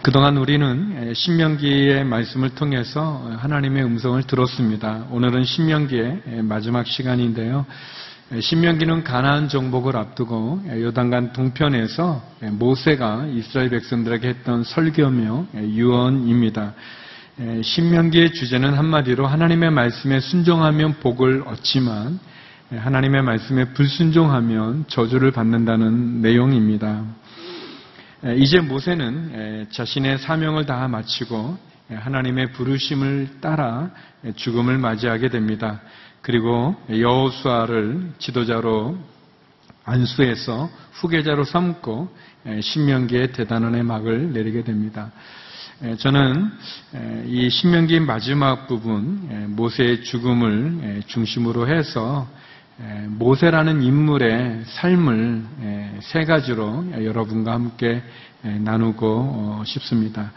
예, 그동안 우리는 신명기의 말씀을 통해서 하나님의 음성을 들었습니다. 오늘은 신명기의 마지막 시간인데요. 신명기는 가나안 정복을 앞두고 요단강 동편에서 모세가 이스라엘 백성들에게 했던 설교며 유언입니다. 신명기의 주제는 한마디로 하나님의 말씀에 순종하면 복을 얻지만 하나님의 말씀에 불순종하면 저주를 받는다는 내용입니다. 이제 모세는 자신의 사명을 다 마치고 하나님의 부르심을 따라 죽음을 맞이하게 됩니다. 그리고 여호수아를 지도자로 안수해서 후계자로 삼고 신명기의 대단원의 막을 내리게 됩니다. 저는 이 신명기 마지막 부분 모세의 죽음을 중심으로 해서 모세라는 인물의 삶을 세 가지로 여러분과 함께 나누고 어, 싶습니다.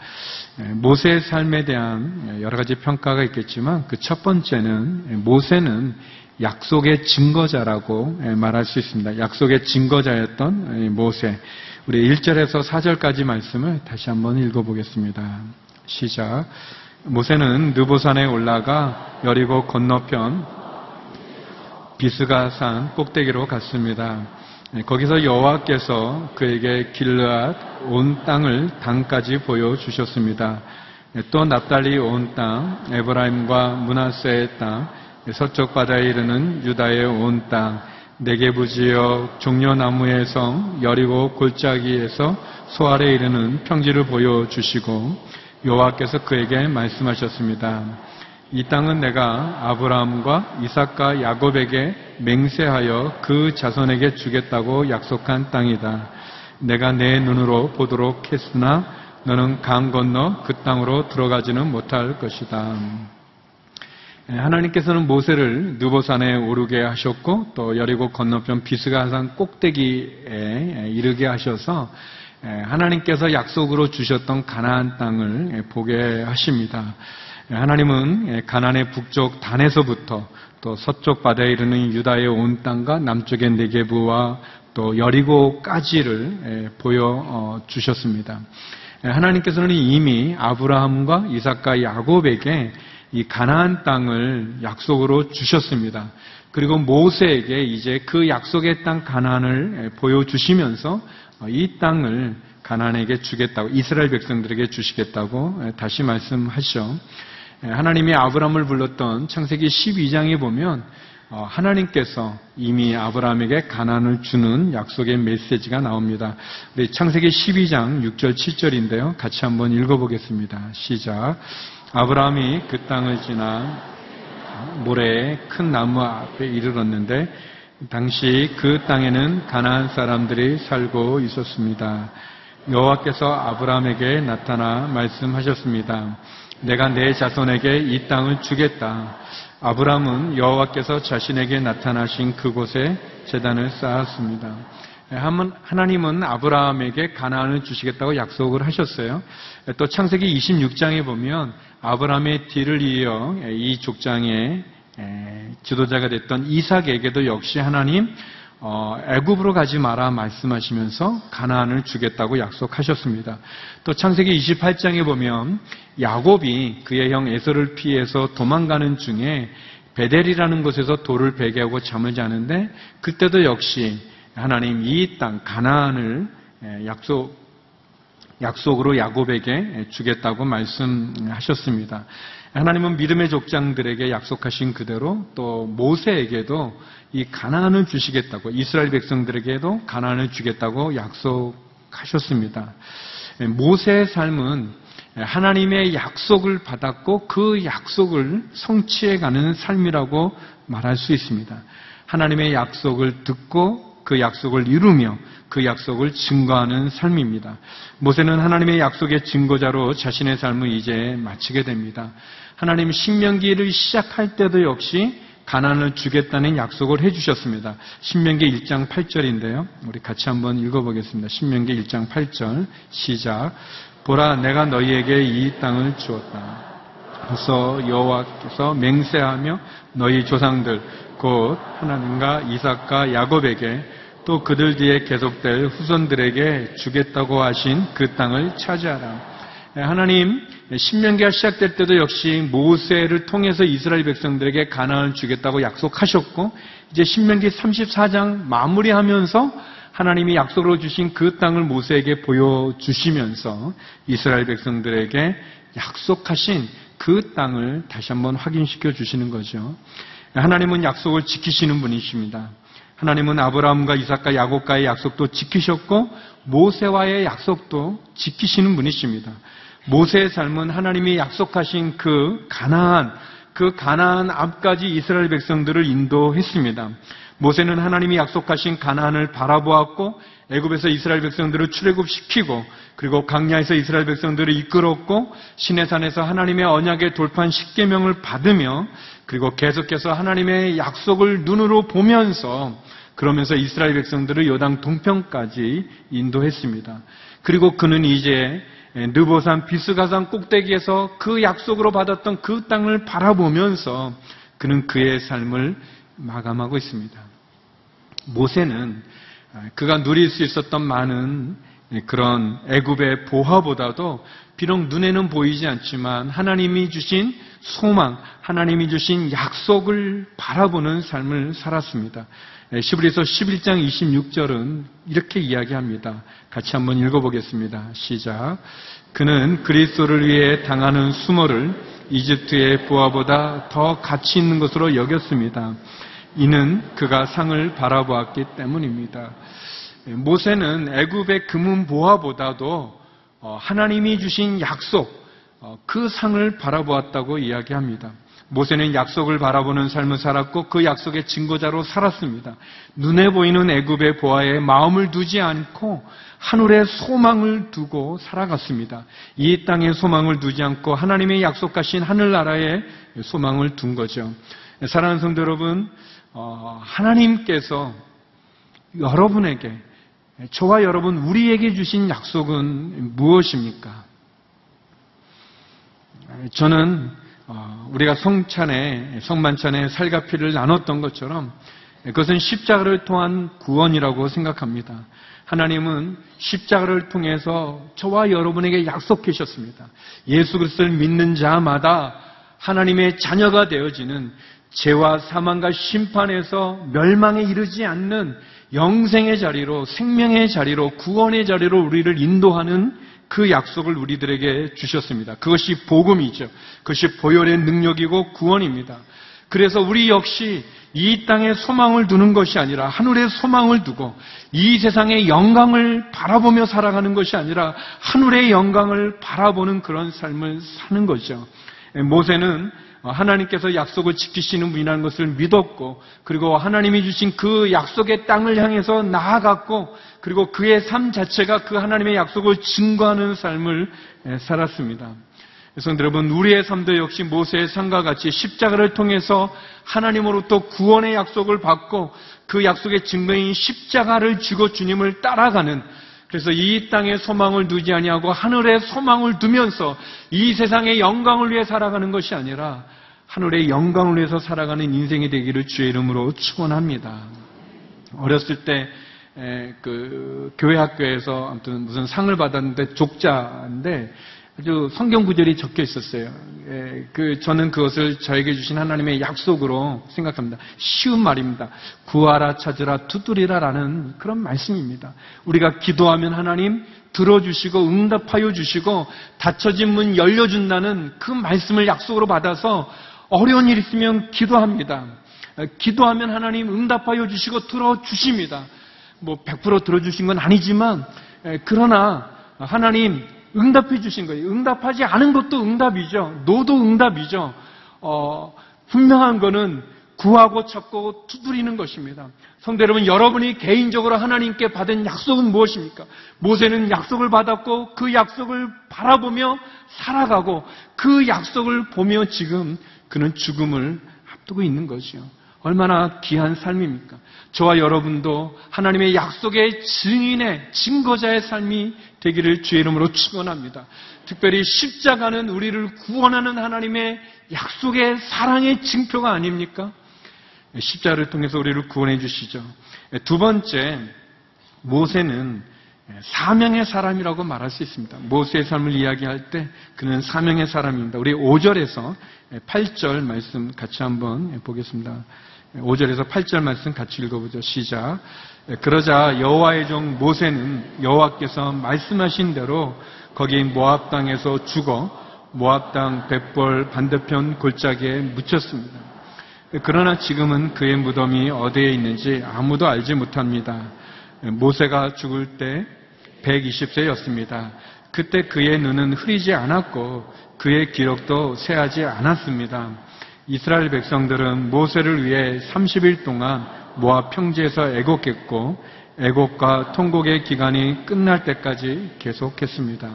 모세의 삶에 대한 여러 가지 평가가 있겠지만 그 첫 번째는 모세는 약속의 증거자라고 말할 수 있습니다. 약속의 증거자였던 모세. 우리 1절에서 4절까지 말씀을 다시 한번 읽어보겠습니다. 시작. 모세는 느보산에 올라가 여리고 건너편 비스가산 꼭대기로 갔습니다. 네, 거기서 여호와께서 그에게 길르앗 온 땅을 당까지 보여주셨습니다. 네, 또 납달리 온 땅, 에브라임과 문하세의 땅, 네, 서쪽 바다에 이르는 유다의 온 땅, 네게부 지역 종려나무의 성 여리고 골짜기에서 소알에 이르는 평지를 보여주시고 여호와께서 그에게 말씀하셨습니다. 이 땅은 내가 아브라함과 이삭과 야곱에게 맹세하여 그 자손에게 주겠다고 약속한 땅이다. 내가 내 눈으로 보도록 했으나 너는 강 건너 그 땅으로 들어가지는 못할 것이다. 예, 하나님께서는 모세를 느보산에 오르게 하셨고 또 여리고 건너편 비스가산 꼭대기에 이르게 하셔서 예, 하나님께서 약속으로 주셨던 가나안 땅을 보게 하십니다. 하나님은 가난의 북쪽 단에서부터 또 서쪽 바다에 이르는 유다의 온 땅과 남쪽의 네게부와 또 여리고까지를 보여 어, 주셨습니다. 하나님께서는 이미 아브라함과 이삭과 야곱에게 이 가나안 땅을 약속으로 주셨습니다. 그리고 모세에게 이제 그 약속의 땅 가나안을 보여 주시면서 이 땅을 가나안에게 주겠다고 이스라엘 백성들에게 주시겠다고 다시 말씀하시죠. 예, 하나님이 아브라함을 불렀던 창세기 12장에 보면 어, 하나님께서 이미 아브라함에게 가난을 주는 약속의 메시지가 나옵니다. 우리 창세기 12장 6절 7절인데요. 같이 한번 읽어보겠습니다. 시작. 아브라함이 그 땅을 지나 모래에 큰 나무 앞에 이르렀는데 당시 그 땅에는 가나안 사람들이 살고 있었습니다. 여호와께서 아브라함에게 나타나 말씀하셨습니다. 내가 내 자손에게 이 땅을 주겠다. 아브라함은 여호와께서 자신에게 나타나신 그곳에 재단을 쌓았습니다. 하나님은 아브라함에게 가나안을 주시겠다고 약속을 하셨어요. 또 창세기 26장에 보면 아브라함의 뒤를 이어 이 족장의 지도자가 됐던 이삭에게도 역시 하나님 어, 애굽으로 가지 마라 말씀하시면서 가나안을 주겠다고 약속하셨습니다. 또 창세기 28장에 보면 야곱이 그의 형 에서를 피해서 도망가는 중에 베델이라는 곳에서 돌을 베개하고 잠을 자는데 그때도 역시 하나님 이 땅 가나안을 약속 약속으로 야곱에게 주겠다고 말씀하셨습니다. 하나님은 믿음의 족장들에게 약속하신 그대로 또 모세에게도 이 가나안을 주시겠다고 이스라엘 백성들에게도 가나안을 주겠다고 약속하셨습니다. 모세의 삶은 하나님의 약속을 받았고 그 약속을 성취해 가는 삶이라고 말할 수 있습니다. 하나님의 약속을 듣고 그 약속을 이루며 그 약속을 증거하는 삶입니다. 모세는 하나님의 약속의 증거자로 자신의 삶을 이제 마치게 됩니다. 하나님 신명기를 시작할 때도 역시 가난을 주겠다는 약속을 해주셨습니다. 신명기 1장 8절인데요. 우리 같이 한번 읽어보겠습니다. 신명기 1장 8절 시작. 보라 내가 너희에게 이 땅을 주었다. 그래서 여호와께서 맹세하며 너희 조상들 곧 하나님과 이삭과 야곱에게 또 그들 뒤에 계속될 후손들에게 주겠다고 하신 그 땅을 차지하라. 네, 하나님 신명기가 시작될 때도 역시 모세를 통해서 이스라엘 백성들에게 가나안을 주겠다고 약속하셨고 이제 신명기 34장 마무리하면서 하나님이 약속으로 주신 그 땅을 모세에게 보여주시면서 이스라엘 백성들에게 약속하신 그 땅을 다시 한번 확인시켜 주시는 거죠. 하나님은 약속을 지키시는 분이십니다. 하나님은 아브라함과 이삭과 야곱과의 약속도 지키셨고 모세와의 약속도 지키시는 분이십니다. 모세의 삶은 하나님이 약속하신 그 가나안, 그 가나안 앞까지 이스라엘 백성들을 인도했습니다. 모세는 하나님이 약속하신 가나안을 바라보았고 애굽에서 이스라엘 백성들을 출애굽시키고 그리고 강야에서 이스라엘 백성들을 이끌었고 시내산에서 하나님의 언약의 돌판 십계명을 받으며 그리고 계속해서 하나님의 약속을 눈으로 보면서 그러면서 이스라엘 백성들을 요당 동편까지 인도했습니다. 그리고 그는 이제 느보산 비스가산 꼭대기에서 그 약속으로 받았던 그 땅을 바라보면서 그는 그의 삶을 마감하고 있습니다. 모세는 그가 누릴 수 있었던 많은 그런 애굽의 보화보다도 비록 눈에는 보이지 않지만 하나님이 주신 소망, 하나님이 주신 약속을 바라보는 삶을 살았습니다. 시브리서 11장 26절은 이렇게 이야기합니다. 같이 한번 읽어보겠습니다. 시작. 그는 그리스도를 위해 당하는 수모를 이집트의 부하보다 더 가치 있는 것으로 여겼습니다. 이는 그가 상을 바라보았기 때문입니다. 모세는 애굽의 금은 보화보다도 어, 하나님이 주신 약속, 어, 그 상을 바라보았다고 이야기합니다. 모세는 약속을 바라보는 삶을 살았고 그 약속의 증거자로 살았습니다. 눈에 보이는 애굽의 보아에 마음을 두지 않고 하늘의 소망을 두고 살아갔습니다. 이 땅에 소망을 두지 않고 하나님의 약속하신 하늘나라에 소망을 둔 거죠. 사랑하는 성도 여러분, 어, 하나님께서 여러분에게 저와 여러분 우리에게 주신 약속은 무엇입니까? 저는 어, 우리가 성찬에 성만찬에 살가피를 나눴던 것처럼 그것은 십자가를 통한 구원이라고 생각합니다. 하나님은 십자가를 통해서 저와 여러분에게 약속하셨습니다. 예수 그리스도를 믿는 자마다 하나님의 자녀가 되어지는 죄와 사망과 심판에서 멸망에 이르지 않는 영생의 자리로 생명의 자리로 구원의 자리로 우리를 인도하는 그 약속을 우리들에게 주셨습니다. 그것이 복음이죠. 그것이 보혈의 능력이고 구원입니다. 그래서 우리 역시 이 땅에 소망을 두는 것이 아니라 하늘에 소망을 두고 이 세상의 영광을 바라보며 살아가는 것이 아니라 하늘의 영광을 바라보는 그런 삶을 사는 거죠. 모세는 하나님께서 약속을 지키시는 분이라는 것을 믿었고 그리고 하나님이 주신 그 약속의 땅을 향해서 나아갔고 그리고 그의 삶 자체가 그 하나님의 약속을 증거하는 삶을 살았습니다. 그래서 여러분 우리의 삶도 역시 모세의 삶과 같이 십자가를 통해서 하나님으로부터 구원의 약속을 받고 그 약속의 증거인 십자가를 지고 주님을 따라가는 그래서 이 땅에 소망을 두지 아니하고 하늘에 소망을 두면서 이 세상의 영광을 위해 살아가는 것이 아니라 하늘의 영광을 위해서 살아가는 인생이 되기를 주의 이름으로 축원합니다. 어렸을 때 그 교회 학교에서 아무튼 무슨 상을 받았는데 족자인데 아주 성경 구절이 적혀 있었어요. 예, 그 저는 그것을 저에게 주신 하나님의 약속으로 생각합니다. 쉬운 말입니다. 구하라 찾으라 두드리라라는 그런 말씀입니다. 우리가 기도하면 하나님 들어주시고 응답하여 주시고 닫혀진 문 열려준다는 그 말씀을 약속으로 받아서 어려운 일 있으면 기도합니다. 기도하면 하나님 응답하여 주시고 들어주십니다. 뭐 100% 들어주신 건 아니지만 그러나 하나님 응답해 주신 거예요. 응답하지 않은 것도 응답이죠. 노도 응답이죠. 어, 분명한 거는 구하고 찾고 두드리는 것입니다. 성도 여러분, 여러분이 개인적으로 하나님께 받은 약속은 무엇입니까? 모세는 약속을 받았고 그 약속을 바라보며 살아가고 그 약속을 보며 지금 그는 죽음을 앞두고 있는 거죠. 얼마나 귀한 삶입니까? 저와 여러분도 하나님의 약속의 증인의 증거자의 삶이 되기를 주의 이름으로 축원합니다. 특별히 십자가는 우리를 구원하는 하나님의 약속의 사랑의 증표가 아닙니까? 십자를 통해서 우리를 구원해 주시죠. 두 번째, 모세는 사명의 사람이라고 말할 수 있습니다. 모세의 삶을 이야기할 때 그는 사명의 사람입니다. 우리 5절에서 8절 말씀 같이 한번 보겠습니다. 5절에서 8절 말씀 같이 읽어보죠. 시작. 그러자 여호와의 종 모세는 여호와께서 말씀하신 대로 거기 모압 땅에서 죽어 모압 땅 벳볼 반대편 골짜기에 묻혔습니다. 그러나 지금은 그의 무덤이 어디에 있는지 아무도 알지 못합니다. 모세가 죽을 때 120세였습니다. 그때 그의 눈은 흐리지 않았고 그의 기록도 새하지 않았습니다. 이스라엘 백성들은 모세를 위해 30일 동안 모압 평지에서 애곡했고 애곡과 통곡의 기간이 끝날 때까지 계속했습니다.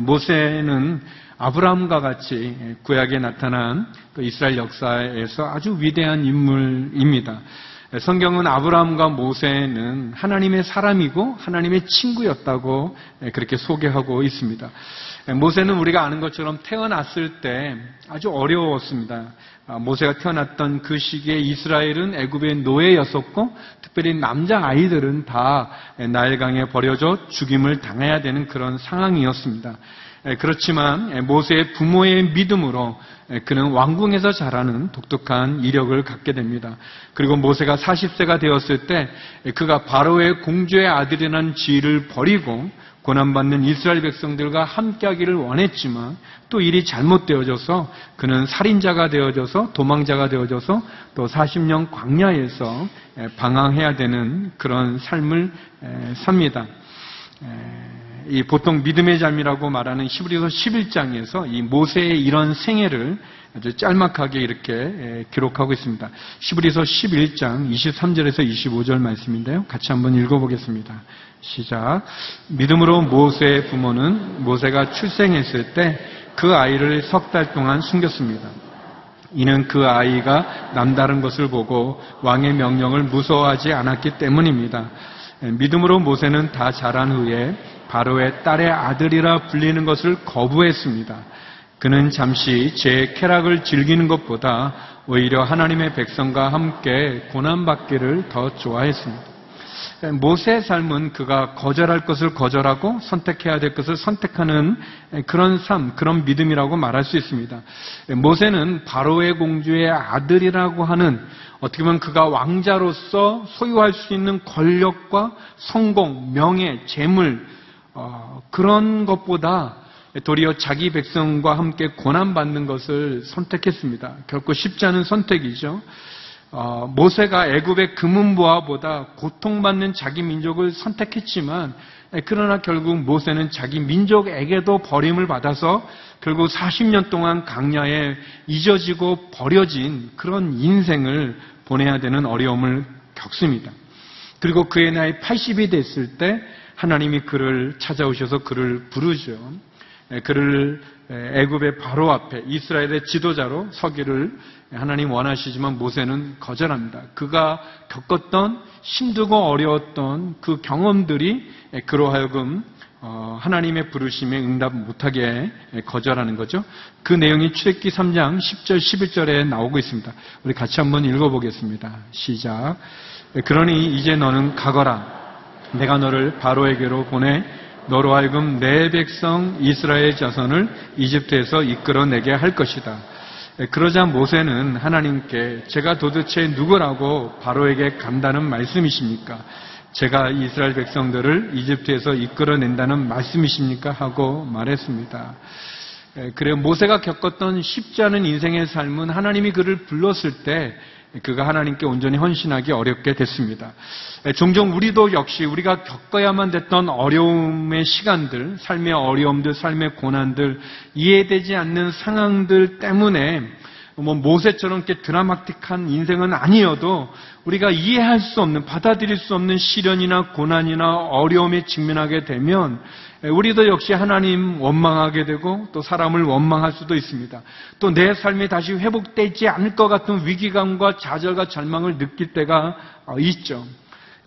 모세는 아브라함과 같이 구약에 나타난 그 이스라엘 역사에서 아주 위대한 인물입니다. 성경은 아브라함과 모세는 하나님의 사람이고 하나님의 친구였다고 그렇게 소개하고 있습니다. 모세는 우리가 아는 것처럼 태어났을 때 아주 어려웠습니다. 모세가 태어났던 그 시기에 이스라엘은 애굽의 노예였었고 특별히 남자 아이들은 다 나일강에 버려져 죽임을 당해야 되는 그런 상황이었습니다. 그렇지만 모세의 부모의 믿음으로 그는 왕궁에서 자라는 독특한 이력을 갖게 됩니다. 그리고 모세가 40세가 되었을 때 그가 바로의 공주의 아들이라는 지위를 버리고 고난받는 이스라엘 백성들과 함께하기를 원했지만 또 일이 잘못되어져서 그는 살인자가 되어져서 도망자가 되어져서 또 40년 광야에서 방황해야 되는 그런 삶을 삽니다. 이 보통 믿음의 삶이라고 말하는 히브리서 11장에서 이 모세의 이런 생애를 아주 짤막하게 이렇게 기록하고 있습니다. 히브리서 11장 23절에서 25절 말씀인데요. 같이 한번 읽어보겠습니다. 시작. 믿음으로 모세의 부모는 모세가 출생했을 때 그 아이를 석 달 동안 숨겼습니다. 이는 그 아이가 남다른 것을 보고 왕의 명령을 무서워하지 않았기 때문입니다. 믿음으로 모세는 다 자란 후에 바로의 딸의 아들이라 불리는 것을 거부했습니다. 그는 잠시 제 쾌락을 즐기는 것보다 오히려 하나님의 백성과 함께 고난받기를 더 좋아했습니다. 모세의 삶은 그가 거절할 것을 거절하고 선택해야 될 것을 선택하는 그런 삶, 그런 믿음이라고 말할 수 있습니다. 모세는 바로의 공주의 아들이라고 하는 어떻게 보면 그가 왕자로서 소유할 수 있는 권력과 성공, 명예, 재물, 어, 그런 것보다 도리어 자기 백성과 함께 고난받는 것을 선택했습니다. 결코 쉽지 않은 선택이죠. 어, 모세가 애굽의 금은보화보다 고통받는 자기 민족을 선택했지만 그러나 결국 모세는 자기 민족에게도 버림을 받아서 결국 40년 동안 강야에 잊어지고 버려진 그런 인생을 보내야 되는 어려움을 겪습니다. 그리고 그의 나이 80이 됐을 때 하나님이 그를 찾아오셔서 그를 부르죠. 그를 애굽의 바로 앞에 이스라엘의 지도자로 서기를 하나님 원하시지만 모세는 거절합니다. 그가 겪었던 힘들고 어려웠던 그 경험들이 그로 하여금 어, 하나님의 부르심에 응답 못하게 거절하는 거죠. 그 내용이 출애기 3장 10절 11절에 나오고 있습니다. 우리 같이 한번 읽어보겠습니다. 시작. 그러니 이제 너는 가거라. 내가 너를 바로에게로 보내 너로 하여금 내 백성 이스라엘 자손을 이집트에서 이끌어내게 할 것이다. 그러자 모세는 하나님께 제가 도대체 누구라고 바로에게 간다는 말씀이십니까? 제가 이스라엘 백성들을 이집트에서 이끌어낸다는 말씀이십니까? 하고 말했습니다. 그래 모세가 겪었던 쉽지 않은 인생의 삶은 하나님이 그를 불렀을 때 그가 하나님께 온전히 헌신하기 어렵게 됐습니다. 종종 우리도 역시 우리가 겪어야만 됐던 어려움의 시간들, 삶의 어려움들, 삶의 고난들, 이해되지 않는 상황들 때문에 뭐 모세처럼 이렇게 드라마틱한 인생은 아니어도 우리가 이해할 수 없는, 받아들일 수 없는 시련이나 고난이나 어려움에 직면하게 되면 우리도 역시 하나님 원망하게 되고 또 사람을 원망할 수도 있습니다. 또 내 삶이 다시 회복되지 않을 것 같은 위기감과 좌절과 절망을 느낄 때가 있죠.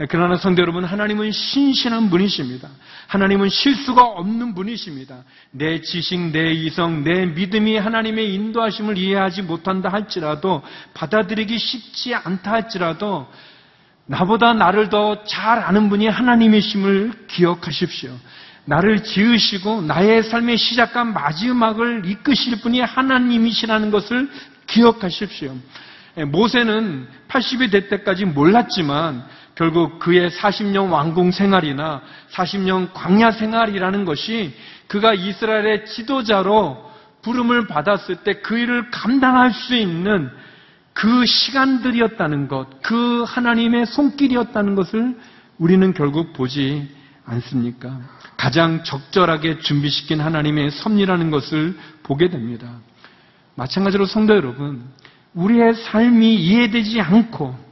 그러나 성도 여러분, 하나님은 신신한 분이십니다. 하나님은 실수가 없는 분이십니다. 내 지식, 내 이성, 내 믿음이 하나님의 인도하심을 이해하지 못한다 할지라도, 받아들이기 쉽지 않다 할지라도, 나보다 나를 더 잘 아는 분이 하나님이심을 기억하십시오. 나를 지으시고 나의 삶의 시작과 마지막을 이끄실 분이 하나님이시라는 것을 기억하십시오. 예, 모세는 80이 될 때까지 몰랐지만 결국 그의 40년 왕궁 생활이나 40년 광야 생활이라는 것이 그가 이스라엘의 지도자로 부름을 받았을 때 그 일을 감당할 수 있는 그 시간들이었다는 것, 그 하나님의 손길이었다는 것을 우리는 결국 보지 않습니까? 가장 적절하게 준비시킨 하나님의 섭리라는 것을 보게 됩니다. 마찬가지로 성도 여러분, 우리의 삶이 이해되지 않고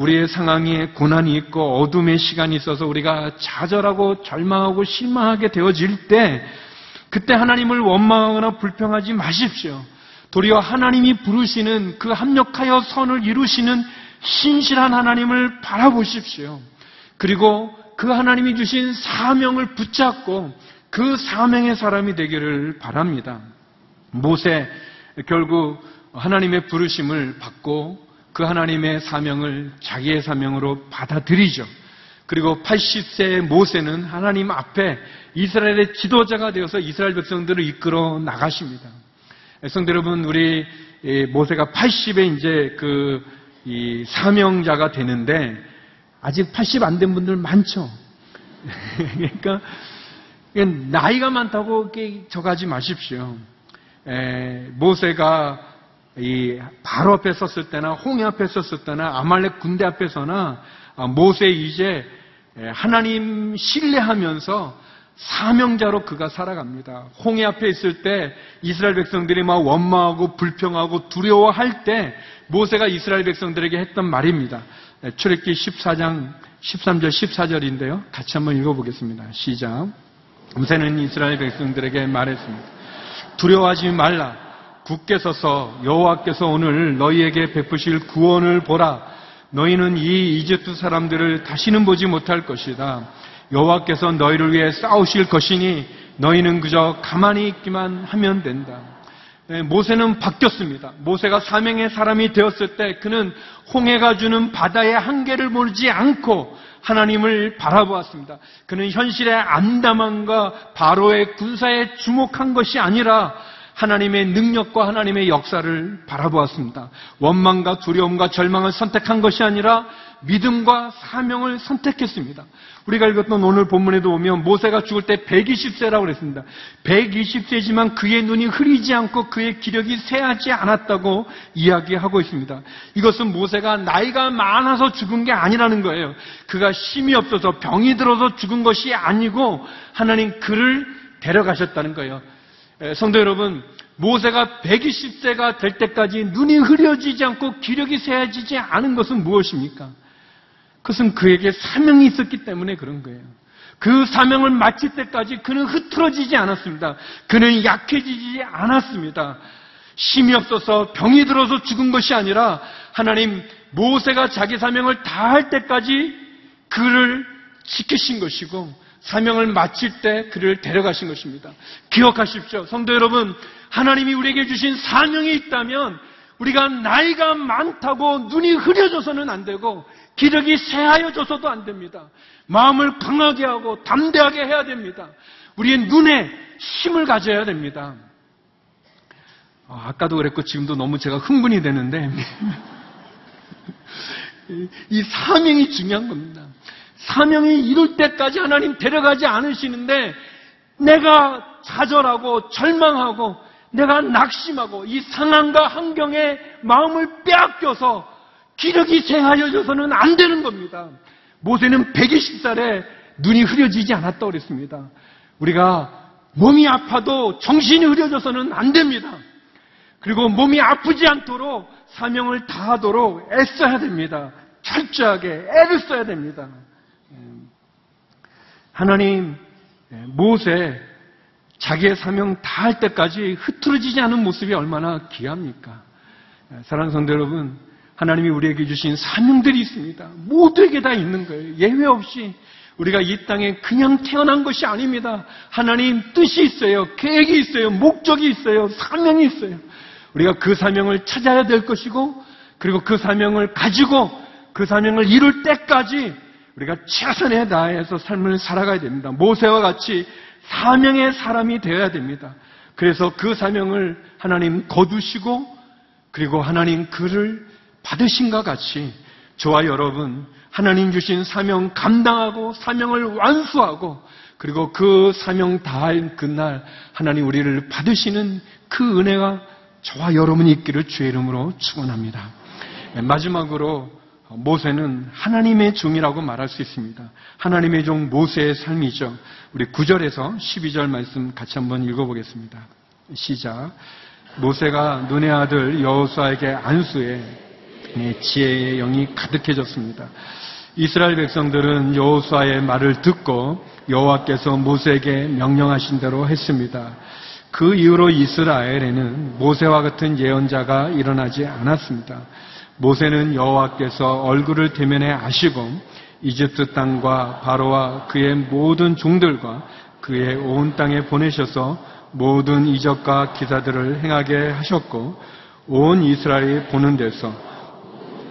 우리의 상황에 고난이 있고 어둠의 시간이 있어서 우리가 좌절하고 절망하고 실망하게 되어질 때 그때 하나님을 원망하거나 불평하지 마십시오. 도리어 하나님이 부르시는 그 합력하여 선을 이루시는 신실한 하나님을 바라보십시오. 그리고 그 하나님이 주신 사명을 붙잡고 그 사명의 사람이 되기를 바랍니다. 모세 결국 하나님의 부르심을 받고 그 하나님의 사명을 자기의 사명으로 받아들이죠. 그리고 80세의 모세는 하나님 앞에 이스라엘의 지도자가 되어서 이스라엘 백성들을 이끌어 나가십니다. 성도 여러분, 우리 모세가 80에 이제 그 사명자가 되는데 아직 80 안 된 분들 많죠. 그러니까 나이가 많다고 저가지 마십시오. 모세가 이 바로 앞에 섰을 때나 홍해 앞에 섰을 때나 아말렉 군대 앞에서나 아, 모세 이제 하나님 신뢰하면서 사명자로 그가 살아갑니다. 홍해 앞에 있을 때 이스라엘 백성들이 막 원망하고 불평하고 두려워할 때 모세가 이스라엘 백성들에게 했던 말입니다. 출애기 14장 13절 14절인데요. 같이 한번 읽어보겠습니다. 시작. 모세는 이스라엘 백성들에게 말했습니다. 두려워하지 말라. 굳게 서서 여호와께서 오늘 너희에게 베푸실 구원을 보라. 너희는 이 이집트 사람들을 다시는 보지 못할 것이다. 여호와께서 너희를 위해 싸우실 것이니 너희는 그저 가만히 있기만 하면 된다. 네, 모세는 바뀌었습니다. 모세가 사명의 사람이 되었을 때 그는 홍해가 주는 바다의 한계를 모르지 않고 하나님을 바라보았습니다. 그는 현실의 암담함과 바로의 군사에 주목한 것이 아니라 하나님의 능력과 하나님의 역사를 바라보았습니다. 원망과 두려움과 절망을 선택한 것이 아니라 믿음과 사명을 선택했습니다. 우리가 읽었던 오늘 본문에도 보면 모세가 죽을 때 120세라고 그랬습니다. 120세지만 그의 눈이 흐리지 않고 그의 기력이 쇠하지 않았다고 이야기하고 있습니다. 이것은 모세가 나이가 많아서 죽은 게 아니라는 거예요. 그가 힘이 없어서 병이 들어서 죽은 것이 아니고 하나님 그를 데려가셨다는 거예요. 성도 여러분, 모세가 120세가 될 때까지 눈이 흐려지지 않고 기력이 새어지지 않은 것은 무엇입니까? 그것은 그에게 사명이 있었기 때문에 그런 거예요. 그 사명을 마칠 때까지 그는 흐트러지지 않았습니다. 그는 약해지지 않았습니다. 힘이 없어서 병이 들어서 죽은 것이 아니라 하나님 모세가 자기 사명을 다할 때까지 그를 지키신 것이고 사명을 마칠 때 그를 데려가신 것입니다. 기억하십시오. 성도 여러분, 하나님이 우리에게 주신 사명이 있다면 우리가 나이가 많다고 눈이 흐려져서는 안 되고 기력이 쇠하여져서도 안 됩니다. 마음을 강하게 하고 담대하게 해야 됩니다. 우리의 눈에 힘을 가져야 됩니다. 아, 아까도 그랬고 지금도 너무 제가 흥분이 되는데 이 사명이 중요한 겁니다. 사명이 이룰 때까지 하나님 데려가지 않으시는데 내가 좌절하고 절망하고 내가 낙심하고 이 상황과 환경에 마음을 빼앗겨서 기력이 쇠하여져서는 안 되는 겁니다. 모세는 120살에 눈이 흐려지지 않았다고 그랬습니다. 우리가 몸이 아파도 정신이 흐려져서는 안 됩니다. 그리고 몸이 아프지 않도록 사명을 다하도록 애써야 됩니다. 철저하게 애를 써야 됩니다. 하나님 모세 자기의 사명 다 할 때까지 흐트러지지 않은 모습이 얼마나 귀합니까? 사랑하는 성도 여러분, 하나님이 우리에게 주신 사명들이 있습니다. 모두에게 다 있는 거예요. 예외 없이 우리가 이 땅에 그냥 태어난 것이 아닙니다. 하나님 뜻이 있어요. 계획이 있어요. 목적이 있어요. 사명이 있어요. 우리가 그 사명을 찾아야 될 것이고, 그리고 그 사명을 가지고 그 사명을 이룰 때까지 우리가 최선에 다해서 삶을 살아가야 됩니다. 모세와 같이 사명의 사람이 되어야 됩니다. 그래서 그 사명을 하나님 거두시고 그리고 하나님 그를 받으신과 같이 저와 여러분 하나님 주신 사명 감당하고 사명을 완수하고 그리고 그 사명 다할 그날 하나님 우리를 받으시는 그 은혜가 저와 여러분이 있기를 주의 이름으로 축원합니다. 마지막으로 모세는 하나님의 종이라고 말할 수 있습니다. 하나님의 종 모세의 삶이죠. 우리 9절에서 12절 말씀 같이 한번 읽어보겠습니다. 시작. 모세가 눈의 아들 여호수아에게 안수해 지혜의 영이 가득해졌습니다. 이스라엘 백성들은 여호수아의 말을 듣고 여호와께서 모세에게 명령하신 대로 했습니다. 그 이후로 이스라엘에는 모세와 같은 예언자가 일어나지 않았습니다. 모세는 여호와께서 얼굴을 대면해 아시고 이집트 땅과 바로와 그의 모든 종들과 그의 온 땅에 보내셔서 모든 이적과 기사들을 행하게 하셨고 온 이스라엘이 보는 데서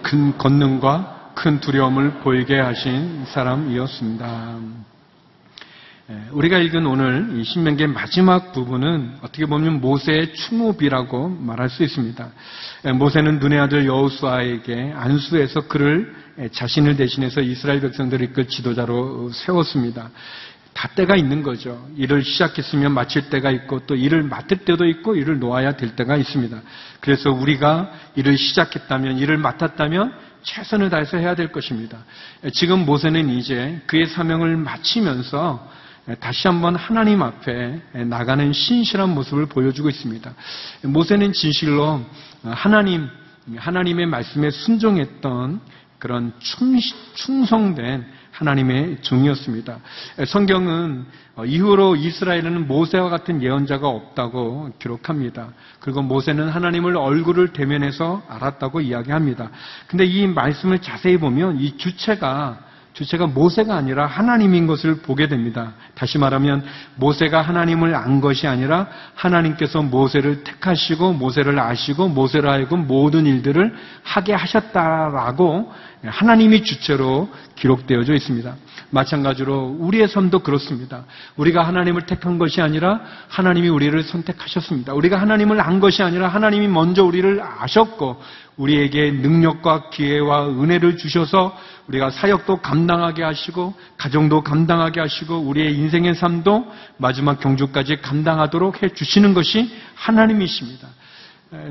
큰 권능과 큰 두려움을 보이게 하신 사람이었습니다. 예, 우리가 읽은 오늘 이 신명기의 마지막 부분은 어떻게 보면 모세의 충업이라고 말할 수 있습니다. 예, 모세는 눈의 아들 여호수아에게 안수해서 그를 예, 자신을 대신해서 이스라엘 백성들을 이끌 지도자로 세웠습니다. 다 때가 있는 거죠. 일을 시작했으면 마칠 때가 있고 또 일을 맡을 때도 있고 일을 놓아야 될 때가 있습니다. 그래서 우리가 일을 시작했다면 일을 맡았다면 최선을 다해서 해야 될 것입니다. 지금 모세는 이제 그의 사명을 마치면서 다시 한번 하나님 앞에 나가는 신실한 모습을 보여주고 있습니다. 모세는 진실로 하나님, 하나님의 말씀에 순종했던 그런 충성된 하나님의 종이었습니다. 성경은 이후로 이스라엘에는 모세와 같은 예언자가 없다고 기록합니다. 그리고 모세는 하나님을 얼굴을 대면해서 알았다고 이야기합니다. 근데 이 말씀을 자세히 보면 이 주체가 주체가 모세가 아니라 하나님인 것을 보게 됩니다. 다시 말하면 모세가 하나님을 안 것이 아니라 하나님께서 모세를 택하시고 모세를 아시고 모세를 하여금 모든 일들을 하게 하셨다라고 하나님이 주체로 기록되어져 있습니다. 마찬가지로 우리의 삶도 그렇습니다. 우리가 하나님을 택한 것이 아니라 하나님이 우리를 선택하셨습니다. 우리가 하나님을 안 것이 아니라 하나님이 먼저 우리를 아셨고 우리에게 능력과 기회와 은혜를 주셔서 우리가 사역도 감당하게 하시고 가정도 감당하게 하시고 우리의 인생의 삶도 마지막 경주까지 감당하도록 해 주시는 것이 하나님이십니다.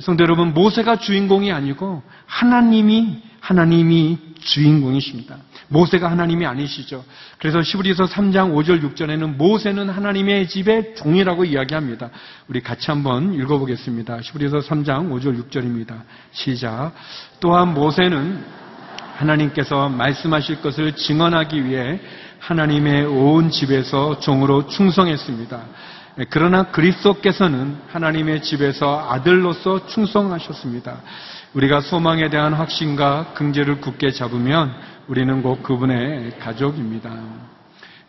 성도 여러분, 모세가 주인공이 아니고 하나님이 하나님이 주인공이십니다. 모세가 하나님이 아니시죠. 그래서 시브리서 3장 5절 6절에는 모세는 하나님의 집의 종이라고 이야기합니다. 우리 같이 한번 읽어보겠습니다. 시브리서 3장 5절 6절입니다. 시작. 또한 모세는 하나님께서 말씀하실 것을 증언하기 위해 하나님의 온 집에서 종으로 충성했습니다. 그러나 그리스도께서는 하나님의 집에서 아들로서 충성하셨습니다. 우리가 소망에 대한 확신과 긍지를 굳게 잡으면 우리는 곧 그분의 가족입니다.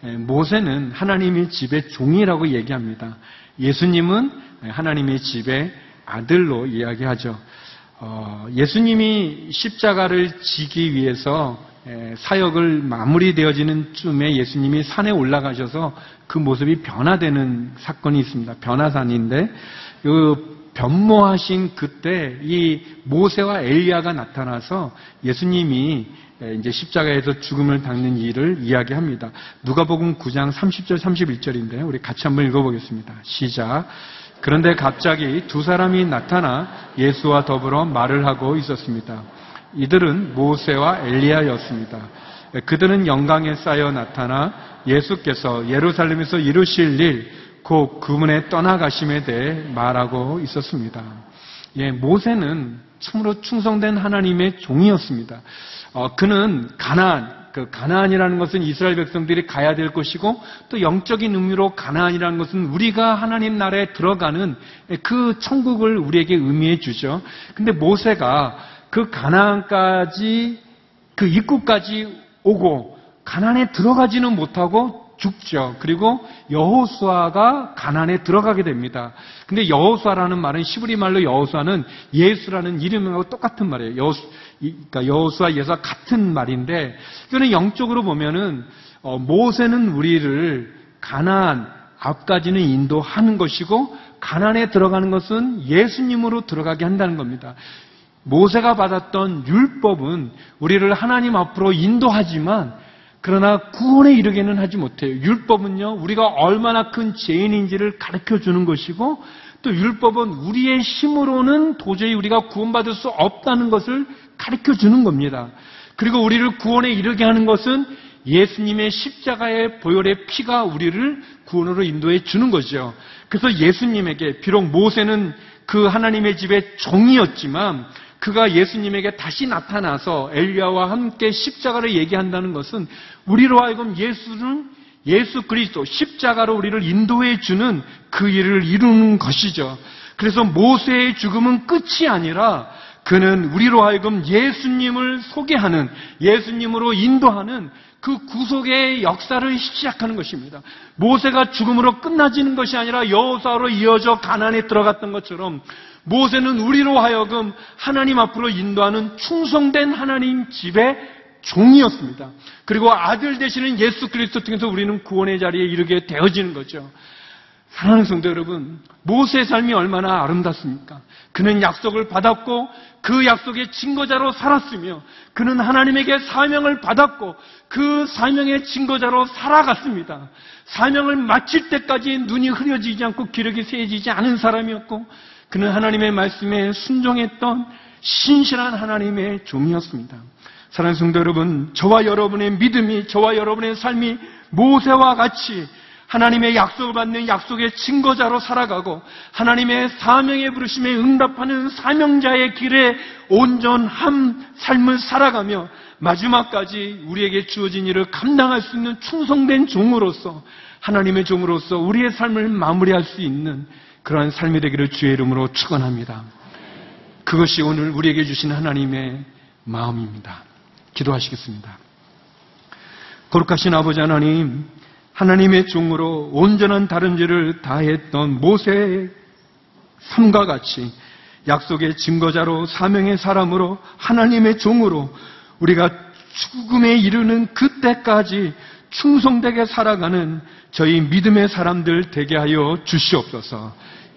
예, 모세는 하나님의 집의 종이라고 얘기합니다. 예수님은 하나님의 집의 아들로 이야기하죠. 어, 예수님이 십자가를 지기 위해서 예, 사역을 마무리되어지는 쯤에 예수님이 산에 올라가셔서 그 모습이 변화되는 사건이 있습니다. 변화산인데 그 변모하신 그때 이 모세와 엘리야가 나타나서 예수님이 이제 십자가에서 죽음을 당는 일을 이야기합니다. 누가복음 9장 30절 31절인데 우리 같이 한번 읽어보겠습니다. 시작. 그런데 갑자기 두 사람이 나타나 예수와 더불어 말을 하고 있었습니다. 이들은 모세와 엘리야였습니다. 그들은 영광에 쌓여 나타나 예수께서 예루살렘에서 이루실 일, 곧 그분의 떠나가심에 대해 말하고 있었습니다. 예, 모세는 참으로 충성된 하나님의 종이었습니다. 어, 그는 가나안, 그 가나안이라는 것은 이스라엘 백성들이 가야 될 것이고 또 영적인 의미로 가나안이라는 것은 우리가 하나님 나라에 들어가는 그 천국을 우리에게 의미해 주죠. 근데 모세가 그 가나안까지 그 입구까지 오고 가나안에 들어가지는 못하고 죽죠. 그리고 여호수아가 가난에 들어가게 됩니다. 근데 여호수아라는 말은 시브리 말로 여호수아는 예수라는 이름하고 똑같은 말이에요. 이- 그러니까 여호수아 예수와 같은 말인데 이거는 영적으로 보면은 어, 모세는 우리를 가나안 앞까지는 인도하는 것이고 가나안에 들어가는 것은 예수님으로 들어가게 한다는 겁니다. 모세가 받았던 율법은 우리를 하나님 앞으로 인도하지만 그러나 구원에 이르게는 하지 못해요. 율법은요, 우리가 얼마나 큰 죄인인지를 가르쳐 주는 것이고 또 율법은 우리의 힘으로는 도저히 우리가 구원받을 수 없다는 것을 가르쳐 주는 겁니다. 그리고 우리를 구원에 이르게 하는 것은 예수님의 십자가의 보혈의 피가 우리를 구원으로 인도해 주는 거죠. 그래서 예수님에게 비록 모세는 그 하나님의 집의 종이었지만 그가 예수님에게 다시 나타나서 엘리야와 함께 십자가를 얘기한다는 것은 우리로 하여금 예수는 예수 그리스도 십자가로 우리를 인도해 주는 그 일을 이루는 것이죠. 그래서 모세의 죽음은 끝이 아니라 그는 우리로 하여금 예수님을 소개하는 예수님으로 인도하는 그 구속의 역사를 시작하는 것입니다. 모세가 죽음으로 끝나지는 것이 아니라 여호사로 이어져 가난에 들어갔던 것처럼 모세는 우리로 하여금 하나님 앞으로 인도하는 충성된 하나님 집의 종이었습니다. 그리고 아들 되시는 예수 그리스도 통해서 우리는 구원의 자리에 이르게 되어지는 거죠. 사랑하는 성도 여러분, 모세의 삶이 얼마나 아름답습니까? 그는 약속을 받았고 그 약속의 증거자로 살았으며 그는 하나님에게 사명을 받았고 그 사명의 증거자로 살아갔습니다. 사명을 마칠 때까지 눈이 흐려지지 않고 기력이 세지지 않은 사람이었고 그는 하나님의 말씀에 순종했던 신실한 하나님의 종이었습니다. 사랑하는 성도 여러분, 저와 여러분의 믿음이, 저와 여러분의 삶이 모세와 같이 하나님의 약속을 받는 약속의 증거자로 살아가고 하나님의 사명의 부르심에 응답하는 사명자의 길에 온전한 삶을 살아가며 마지막까지 우리에게 주어진 일을 감당할 수 있는 충성된 종으로서 하나님의 종으로서 우리의 삶을 마무리할 수 있는 그러한 삶이 되기를 주의 이름으로 축원합니다. 그것이 오늘 우리에게 주신 하나님의 마음입니다. 기도하시겠습니다. 거룩하신 아버지 하나님, 하나님의 종으로 온전한 다름질을 다했던 모세의 삶과 같이 약속의 증거자로 사명의 사람으로 하나님의 종으로 우리가 죽음에 이르는 그때까지 충성되게 살아가는 저희 믿음의 사람들 되게 하여 주시옵소서